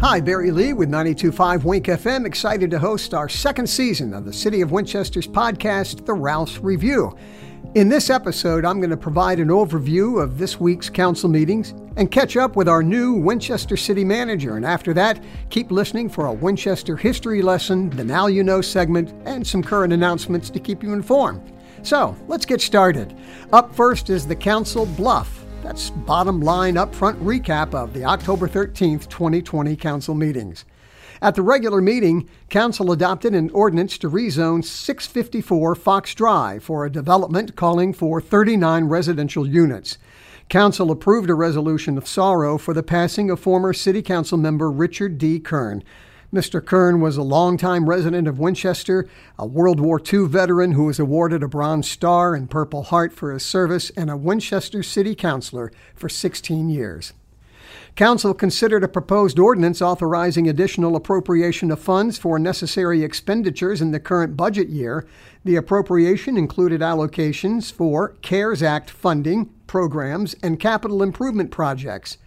Hi, Barry Lee with 925 WINC FM, excited to host our second season of the City of Winchester's podcast, The Rouss Review. In this episode, I'm going to provide an overview of this week's council meetings and catch up with our new Winchester City Manager. And after that, keep listening for a Winchester history lesson, the Now You Know segment, and some current announcements to keep you informed. So let's get started. Up first is the Council BLUF. That's bottom line upfront recap of the October 13th, 2020 council meetings. At the regular meeting, Council adopted an ordinance to rezone 654 Fox Drive for a development calling for 39 residential units. Council approved a resolution of sorrow for the passing of former City Council member Richard D. Kern. Mr. Kern was a longtime resident of Winchester, a World War II veteran who was awarded a Bronze Star and Purple Heart for his service, and a Winchester City Councilor for 16 years. Council considered a proposed ordinance authorizing additional appropriation of funds for necessary expenditures in the current budget year. The appropriation included allocations for CARES Act funding, programs, and capital improvement projects.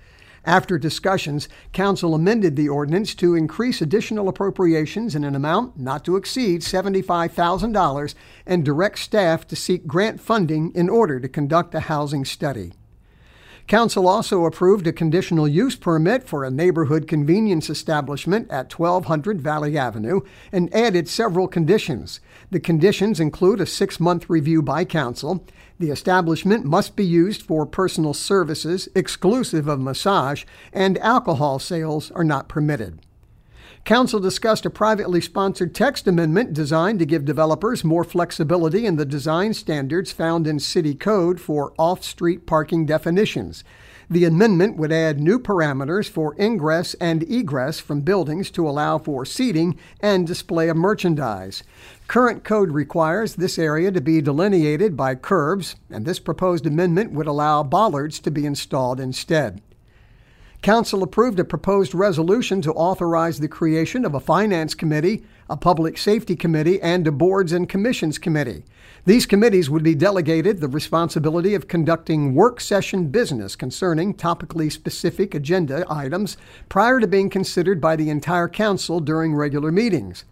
After discussions, Council amended the ordinance to increase additional appropriations in an amount not to exceed $75,000 and direct staff to seek grant funding in order to conduct a housing study. Council also approved a conditional use permit for a neighborhood convenience establishment at 1200 Valley Avenue and added several conditions. The conditions include a six month review by Council. The establishment must be used for personal services exclusive of massage, and alcohol sales are not permitted. Council discussed a privately sponsored text amendment designed to give developers more flexibility in the design standards found in City Code for off street parking definitions. The amendment would add new parameters for ingress and egress from buildings to allow for seating and display of merchandise. Current code requires this area to be delineated by curbs, and this proposed amendment would allow bollards to be installed instead. Council approved a proposed resolution to authorize the creation of a Finance Committee, a Public Safety Committee, and a Boards and Commissions Committee. These committees would be delegated the responsibility of conducting work session business concerning topically specific agenda items prior to being considered by the entire Council during regular meetings.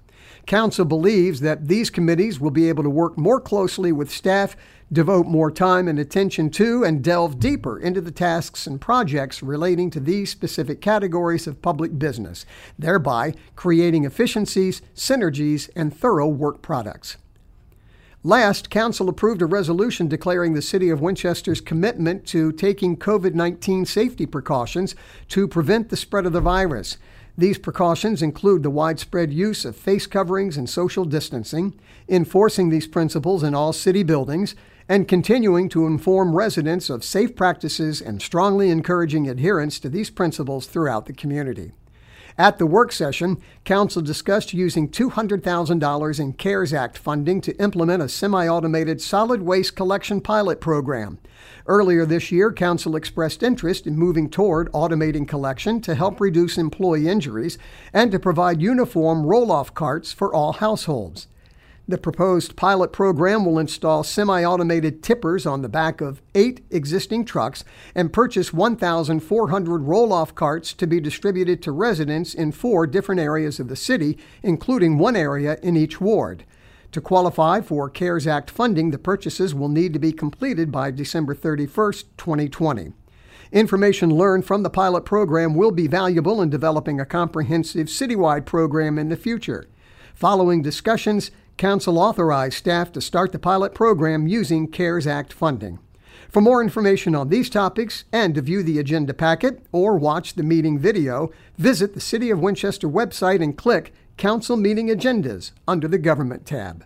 Council believes that these committees will be able to work more closely with staff devote more time and attention to and delve deeper into the tasks and projects relating to these specific categories of public business, thereby creating efficiencies, synergies, and thorough work products. Last, Council approved a resolution declaring the City of Winchester's commitment to taking COVID 19 safety precautions to prevent the spread of the virus. These precautions include the widespread use of face coverings and social distancing, enforcing these principles in all city buildings, and continuing to inform residents of safe practices and strongly encouraging adherence to these principles throughout the community. At the work session, Council discussed using $200,000 in CARES Act funding to implement a semi automated solid waste collection pilot program. Earlier this year, Council expressed interest in moving toward automating collection to help reduce employee injuries and to provide uniform roll off carts for all households. The proposed pilot program will install semi automated tippers on the back of eight existing trucks and purchase 1,400 roll off carts to be distributed to residents in four different areas of the city, including one area in each ward. To qualify for CARES Act funding, the purchases will need to be completed by December 31, 2020. Information learned from the pilot program will be valuable in developing a comprehensive citywide program in the future. Following discussions, Council authorized staff to start the pilot program using CARES Act funding. For more information on these topics and to view the agenda packet or watch the meeting video, visit the City of Winchester website and click Council Meeting Agendas under the Government tab.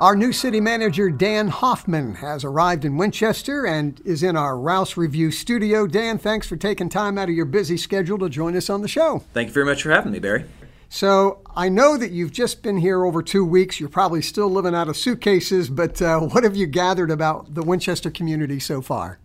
Our new city manager, Dan Hoffman, has arrived in Winchester and is in our Rouss Review studio. Dan, thanks for taking time out of your busy schedule to join us on the show. Thank you very much for having me, Barry. So I know that you've just been here over two weeks. You're probably still living out of suitcases, but uh, what have you gathered about the Winchester community so far?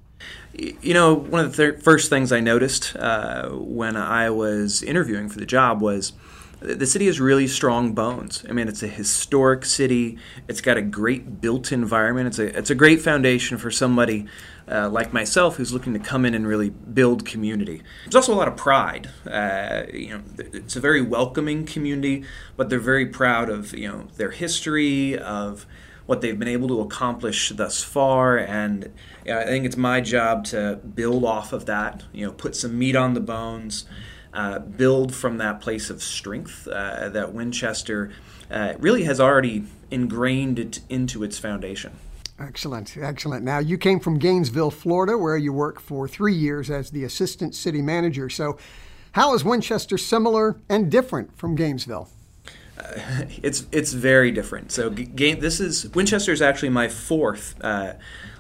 You know, one of the th- first things I noticed uh, when I was interviewing for the job was the city has really strong bones. I mean, it's a historic city. It's got a great built environment. It's a it's a great foundation for somebody uh, like myself who's looking to come in and really build community. There's also a lot of pride. Uh, you know, it's a very welcoming community, but they're very proud of you know their history of what they've been able to accomplish thus far, and I think it's my job to build off of that. You know, put some meat on the bones, uh, build from that place of strength uh, that Winchester uh, really has already ingrained it into its foundation. Excellent, excellent. Now, you came from Gainesville, Florida, where you worked for three years as the assistant city manager. So, how is Winchester similar and different from Gainesville? Uh, it's it's very different. So, G- this is Winchester is actually my fourth uh,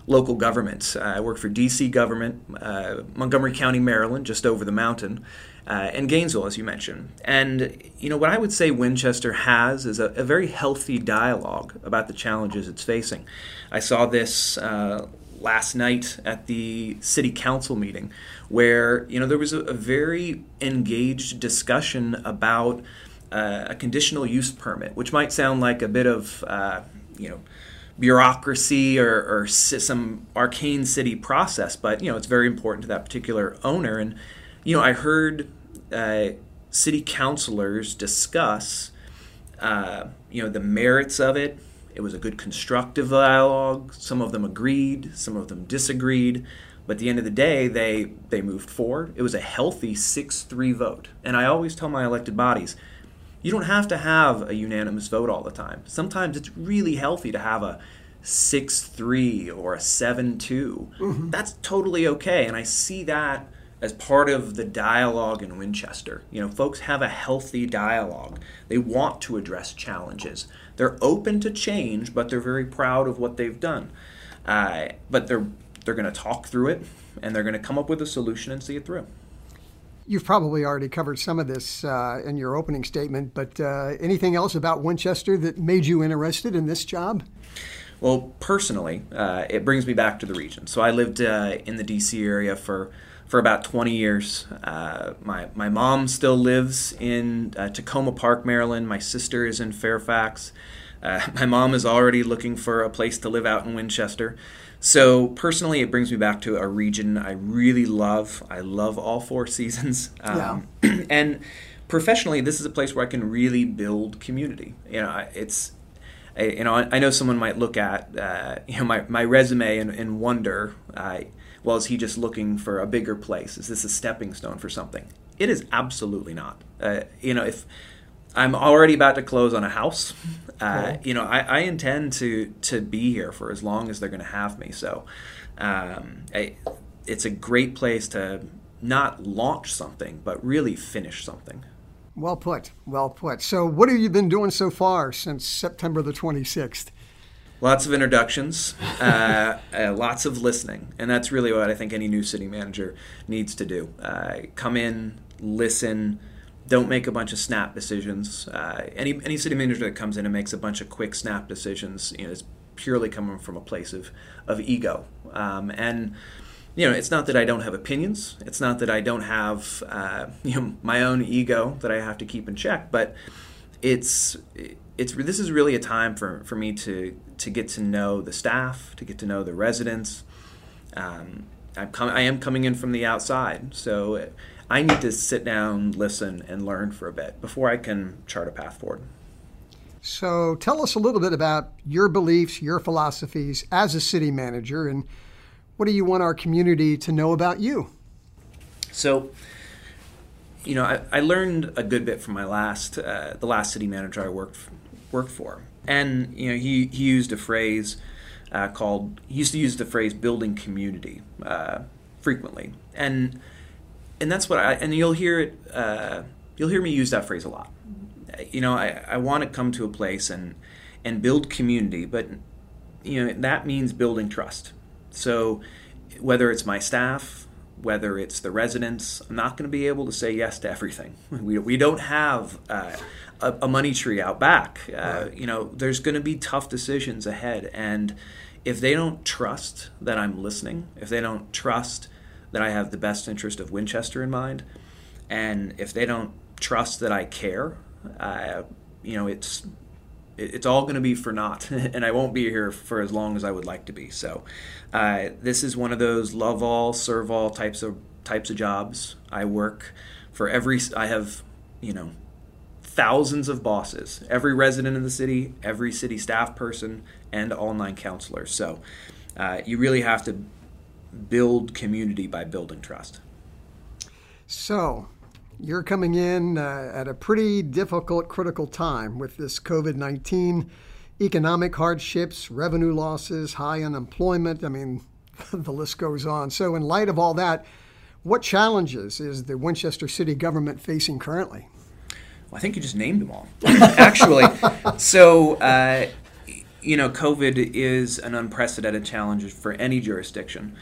local government. Uh, I work for D.C. government, uh, Montgomery County, Maryland, just over the mountain, uh, and Gainesville, as you mentioned. And you know what I would say Winchester has is a, a very healthy dialogue about the challenges it's facing. I saw this uh, last night at the city council meeting, where you know there was a, a very engaged discussion about uh, a conditional use permit, which might sound like a bit of uh, you know bureaucracy or, or, some arcane city process, but you know it's very important to that particular owner. And you know I heard uh, city councilors discuss uh, you know the merits of it. It was a good constructive dialogue. Some of them agreed, some of them disagreed. But at the end of the day, they they moved forward. It was a healthy six-three vote. And I always tell my elected bodies, you don't have to have a unanimous vote all the time. Sometimes it's really healthy to have a 6 3 or a 7 2. Mm-hmm. That's totally okay. And I see that as part of the dialogue in Winchester. You know, folks have a healthy dialogue, they want to address challenges. They're open to change, but they're very proud of what they've done. Uh, but they're they're going to talk through it and they're going to come up with a solution and see it through. You've probably already covered some of this uh, in your opening statement, but uh, anything else about Winchester that made you interested in this job? Well, personally, uh, it brings me back to the region. So I lived uh, in the D.C. area for for about 20 years. Uh, my my mom still lives in uh, Takoma Park, Maryland. My sister is in Fairfax. my mom is already looking for a place to live out in Winchester. So personally, it brings me back to a region I really love. I love all four seasons, um, yeah. and professionally, this is a place where I can really build community. You know, it's I, you know I know someone might look at uh, you know my, my resume and, and wonder, uh, well, is he just looking for a bigger place? Is this a stepping stone for something? It is absolutely not. Uh, you know, if I'm already about to close on a house. Uh, cool. You know, I, I, intend to to be here for as long as they're going to have me. So, um, I, it's a great place to not launch something, but really finish something. Well put. Well put. So, what have you been doing so far since September the 26th? Lots of introductions, uh, uh, lots of listening, and that's really what I think any new city manager needs to do. Uh, come in, listen don't make a bunch of snap decisions. Uh, any any city manager that comes in and makes a bunch of quick snap decisions, you know, is purely coming from a place of of ego. Um, and you know, it's not that I don't have opinions. It's not that I don't have uh, you know my own ego that I have to keep in check. But it's it's this is really a time for, for me to to get to know the staff, to get to know the residents. Um, I'm com- I am coming in from the outside, so I need to sit down, listen, and learn for a bit before I can chart a path forward. So, tell us a little bit about your beliefs, your philosophies as a city manager, and what do you want our community to know about you? So, you know, I, I learned a good bit from my last, uh, the last city manager I worked worked for, and you know, he he used a phrase uh, called he used to use the phrase building community uh, frequently, and and that's what I and you'll hear it. Uh, you'll hear me use that phrase a lot. You know, I, I want to come to a place and and build community, but you know that means building trust. So whether it's my staff, whether it's the residents, I'm not going to be able to say yes to everything. We we don't have. Uh, a, a, money tree out back. Uh, right. You know, there's going to be tough decisions ahead, and if they don't trust that I'm listening, if they don't trust that I have the best interest of Winchester in mind, and if they don't trust that I care, uh, you know, it's it's all going to be for naught, and I won't be here for as long as I would like to be. So, uh, this is one of those love all, serve all types of types of jobs. I work for every. I have, you know, thousands of bosses, every resident in the city, every city staff person, and all nine counselors. So, uh, you really have to build community by building trust. So, you're coming in uh, at a pretty difficult, critical time with this COVID 19 economic hardships, revenue losses, high unemployment. I mean, the list goes on. So, in light of all that, what challenges is the Winchester city government facing currently? Well, I think you just named them all, actually. so, uh, you know, COVID is an unprecedented challenge for any jurisdiction.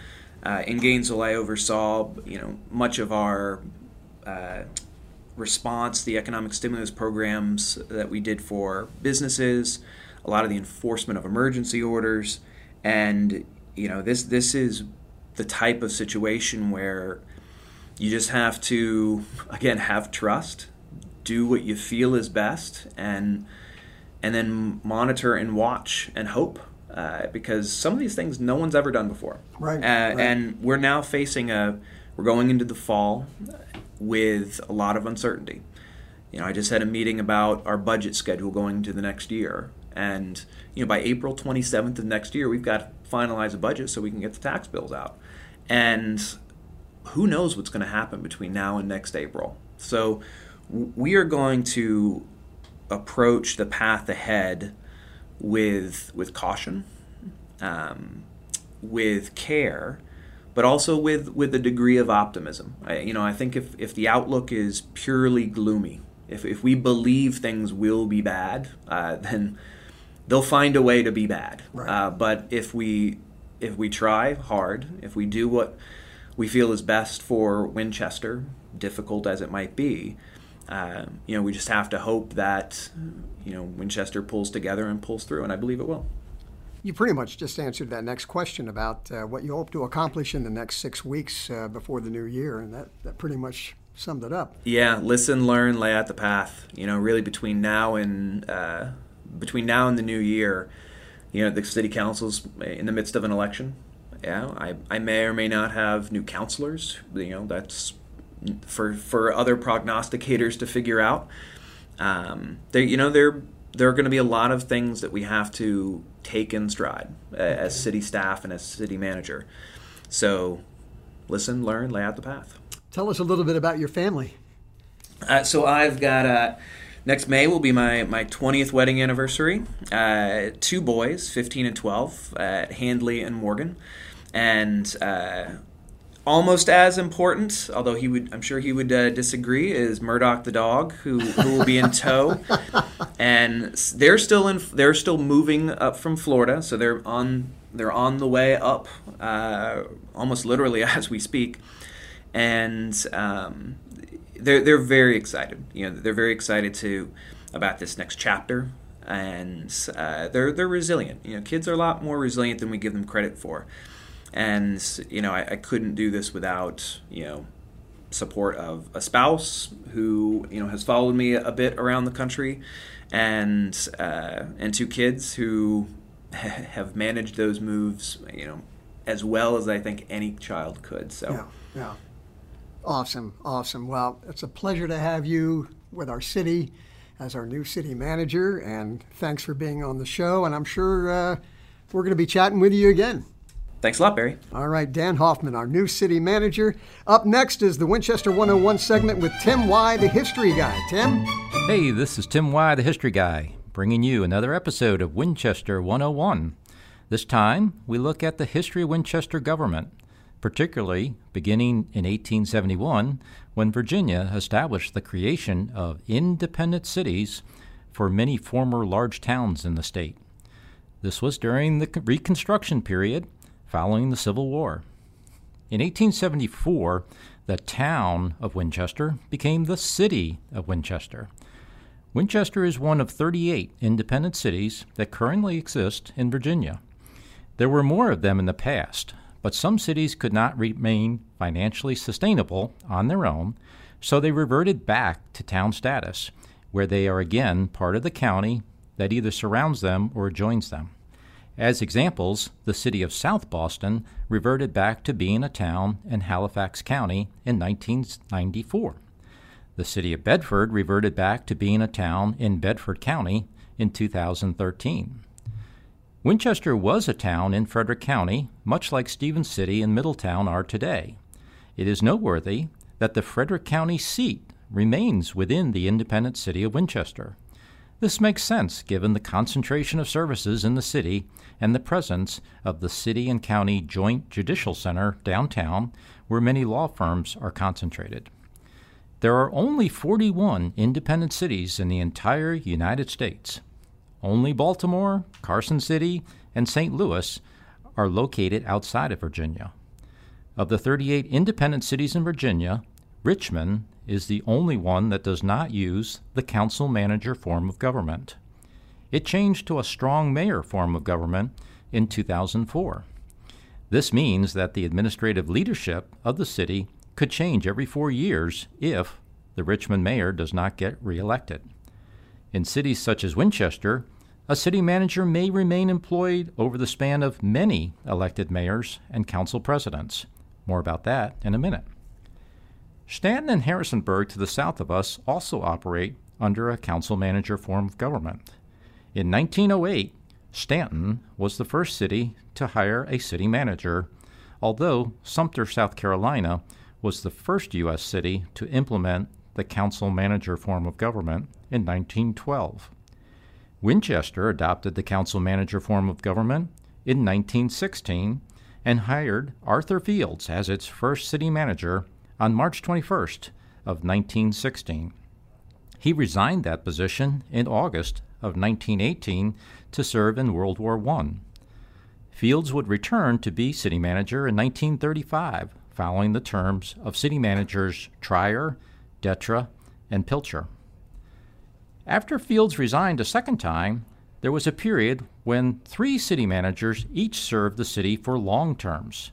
Uh, in Gainesville, I oversaw, you know, much of our uh, response, the economic stimulus programs that we did for businesses, a lot of the enforcement of emergency orders, and you know this this is the type of situation where you just have to again have trust, do what you feel is best, and and then monitor and watch and hope uh, because some of these things no one's ever done before. Right, uh, right. And we're now facing a we're going into the fall with a lot of uncertainty. You know, I just had a meeting about our budget schedule going into the next year, and you know, by April 27th of next year, we've got to finalize a budget so we can get the tax bills out. And who knows what's going to happen between now and next April? So we are going to approach the path ahead with with caution, um, with care, but also with with a degree of optimism. I, you know, I think if if the outlook is purely gloomy, if if we believe things will be bad, uh, then they'll find a way to be bad. Right. Uh, but if we if we try hard, if we do what we feel is best for Winchester, difficult as it might be, uh, you know, we just have to hope that you know Winchester pulls together and pulls through, and I believe it will. You pretty much just answered that next question about uh, what you hope to accomplish in the next six weeks uh, before the new year, and that, that pretty much summed it up. Yeah, listen, learn, lay out the path. You know, really between now and uh, between now and the new year, you know, the city council's in the midst of an election. Yeah, I, I may or may not have new councilors. You know, that's for for other prognosticators to figure out. Um, they, you know, there there are going to be a lot of things that we have to take in stride uh, as city staff and as city manager. So, listen, learn, lay out the path. Tell us a little bit about your family. Uh, so I've got uh, next May will be my my twentieth wedding anniversary. Uh, two boys, fifteen and twelve, at Handley and Morgan, and uh, almost as important, although he would, I'm sure he would uh, disagree, is Murdoch the dog, who, who will be in tow, and they're still in, they're still moving up from Florida, so they're on, they're on the way up, uh, almost literally as we speak, and um, they're they're very excited. You know, they're very excited to about this next chapter. And uh, they're they're resilient. You know, kids are a lot more resilient than we give them credit for and you know I, I, couldn't do this without you know support of a spouse who you know has followed me a bit around the country and uh, and two kids who have managed those moves you know as well as I think any child could so. Yeah yeah. Awesome awesome. Well it's a pleasure to have you with our city as our new city manager and thanks for being on the show and I'm sure uh, we're going to be chatting with you again Thanks a lot, Barry. All right, Dan Hoffman, our new city manager. Up next is the Winchester 101 segment with Tim Y, the history guy. Tim? Hey, this is Tim Y, the history guy, bringing you another episode of Winchester 101. This time, we look at the history of Winchester government, particularly beginning in 1871 when Virginia established the creation of independent cities for many former large towns in the state. This was during the Reconstruction period following the Civil War. In 1874, the town of Winchester became the city of Winchester. Winchester is one of 38 independent cities that currently exist in Virginia. There were more of them in the past, but some cities could not remain financially sustainable on their own, so they reverted back to town status, where they are again part of the county that either surrounds them or adjoins them. As examples, the city of South Boston reverted back to being a town in Halifax County in 1994. The city of Bedford reverted back to being a town in Bedford County in 2013. Winchester was a town in Frederick County, much like Stevens City and Middletown are today. It is noteworthy that the Frederick County seat remains within the independent city of Winchester. This makes sense given the concentration of services in the city and the presence of the City and County Joint Judicial Center downtown, where many law firms are concentrated. There are only 41 independent cities in the entire United States. Only Baltimore, Carson City, and St. Louis are located outside of Virginia. Of the 38 independent cities in Virginia, Richmond is the only one that does not use the council manager form of government. It changed to a strong mayor form of government in 2004. This means that the administrative leadership of the city could change every four years if the Richmond mayor does not get reelected. In cities such as Winchester, a city manager may remain employed over the span of many elected mayors and council presidents. More about that in a minute. Staunton and Harrisonburg to the south of us also operate under a council manager form of government. In 1908, Staunton was the first city to hire a city manager, although Sumter, South Carolina, was the first U.S. city to implement the council manager form of government in 1912. Winchester adopted the council manager form of government in 1916 and hired Arthur Fields as its first city manager on March 21st of 1916. He resigned that position in August of 1918 to serve in World War I. Fields would return to be city manager in 1935 following the terms of city managers Trier, Detra, and Pilcher. After Fields resigned a second time, there was a period when three city managers each served the city for long terms.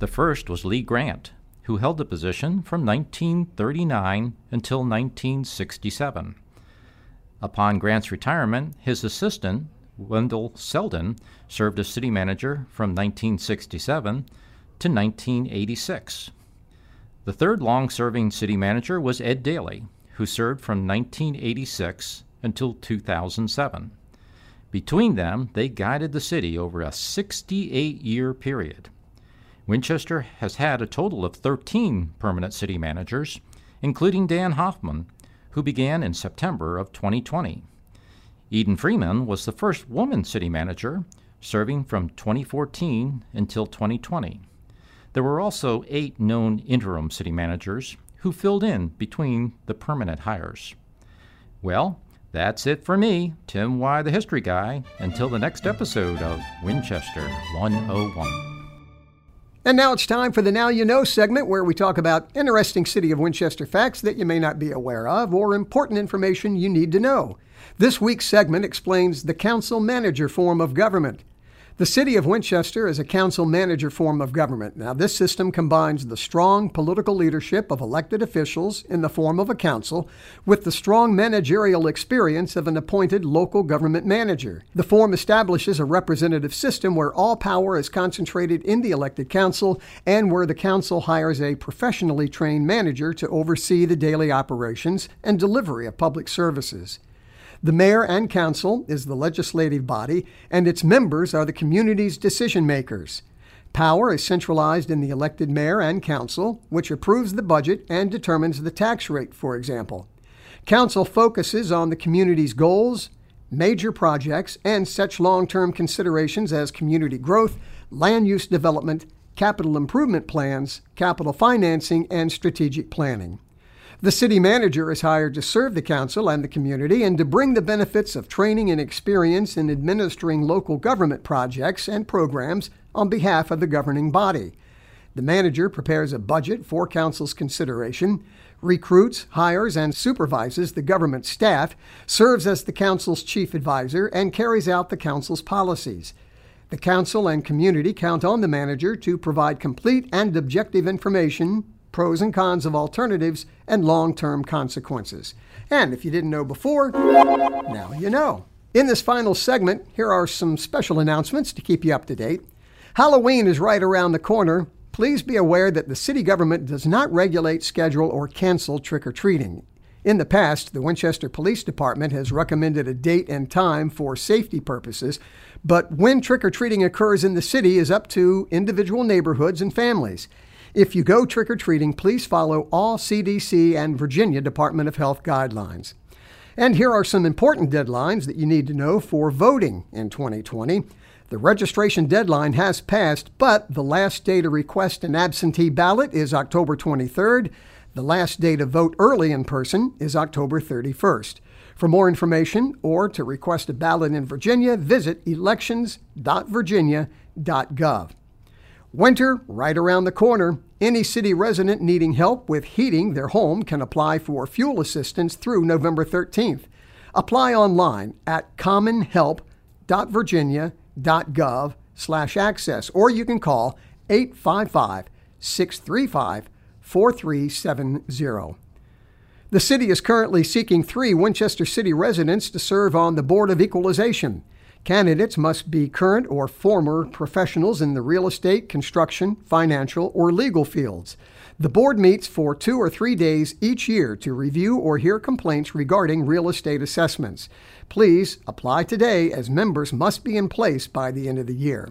The first was Lee Grant, who held the position from 1939 until 1967. Upon Grant's retirement, his assistant, Wendell Selden, served as city manager from 1967 to 1986. The third long serving city manager was Ed Daley, who served from 1986 until 2007. Between them, they guided the city over a 68 year period. Winchester has had a total of 13 permanent city managers, including Dan Hoffman, who began in September of 2020. Eden Freeman was the first woman city manager, serving from 2014 until 2020. There were also eight known interim city managers who filled in between the permanent hires. Well, that's it for me, Tim Y. the History Guy, until the next episode of Winchester 101. And now it's time for the Now You Know segment where we talk about interesting City of Winchester facts that you may not be aware of or important information you need to know. This week's segment explains the council manager form of government. The City of Winchester is a council manager form of government. Now, this system combines the strong political leadership of elected officials in the form of a council with the strong managerial experience of an appointed local government manager. The form establishes a representative system where all power is concentrated in the elected council and where the council hires a professionally trained manager to oversee the daily operations and delivery of public services. The mayor and council is the legislative body, and its members are the community's decision makers. Power is centralized in the elected mayor and council, which approves the budget and determines the tax rate, for example. Council focuses on the community's goals, major projects, and such long term considerations as community growth, land use development, capital improvement plans, capital financing, and strategic planning. The city manager is hired to serve the council and the community and to bring the benefits of training and experience in administering local government projects and programs on behalf of the governing body. The manager prepares a budget for council's consideration, recruits, hires, and supervises the government staff, serves as the council's chief advisor, and carries out the council's policies. The council and community count on the manager to provide complete and objective information pros and cons of alternatives, and long term consequences. And if you didn't know before, now you know. In this final segment, here are some special announcements to keep you up to date. Halloween is right around the corner. Please be aware that the city government does not regulate, schedule, or cancel trick or treating. In the past, the Winchester Police Department has recommended a date and time for safety purposes, but when trick or treating occurs in the city is up to individual neighborhoods and families. If you go trick or treating, please follow all CDC and Virginia Department of Health guidelines. And here are some important deadlines that you need to know for voting in 2020. The registration deadline has passed, but the last day to request an absentee ballot is October 23rd. The last day to vote early in person is October 31st. For more information or to request a ballot in Virginia, visit elections.virginia.gov. Winter right around the corner. Any city resident needing help with heating their home can apply for fuel assistance through November 13th. Apply online at commonhelp.virginia.gov slash access or you can call 855 635 4370. The city is currently seeking three Winchester City residents to serve on the Board of Equalization. Candidates must be current or former professionals in the real estate, construction, financial, or legal fields. The board meets for two or three days each year to review or hear complaints regarding real estate assessments. Please apply today as members must be in place by the end of the year.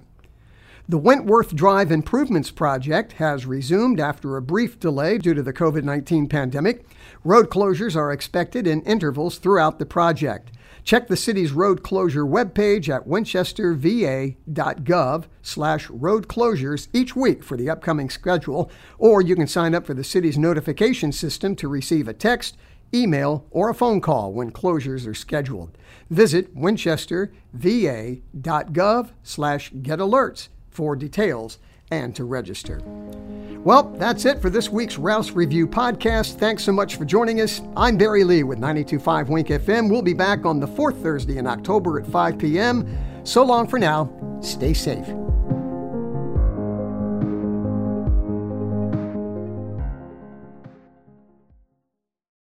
The Wentworth Drive Improvements Project has resumed after a brief delay due to the COVID 19 pandemic. Road closures are expected in intervals throughout the project. Check the city's road closure webpage at winchesterva.gov slash road closures each week for the upcoming schedule, or you can sign up for the city's notification system to receive a text, email, or a phone call when closures are scheduled. Visit winchesterva.gov slash get alerts for details and to register. Well, that's it for this week's Rouss Review podcast. Thanks so much for joining us. I'm Barry Lee with 925 WINC FM. We'll be back on the fourth Thursday in October at 5 p.m. So long for now. Stay safe.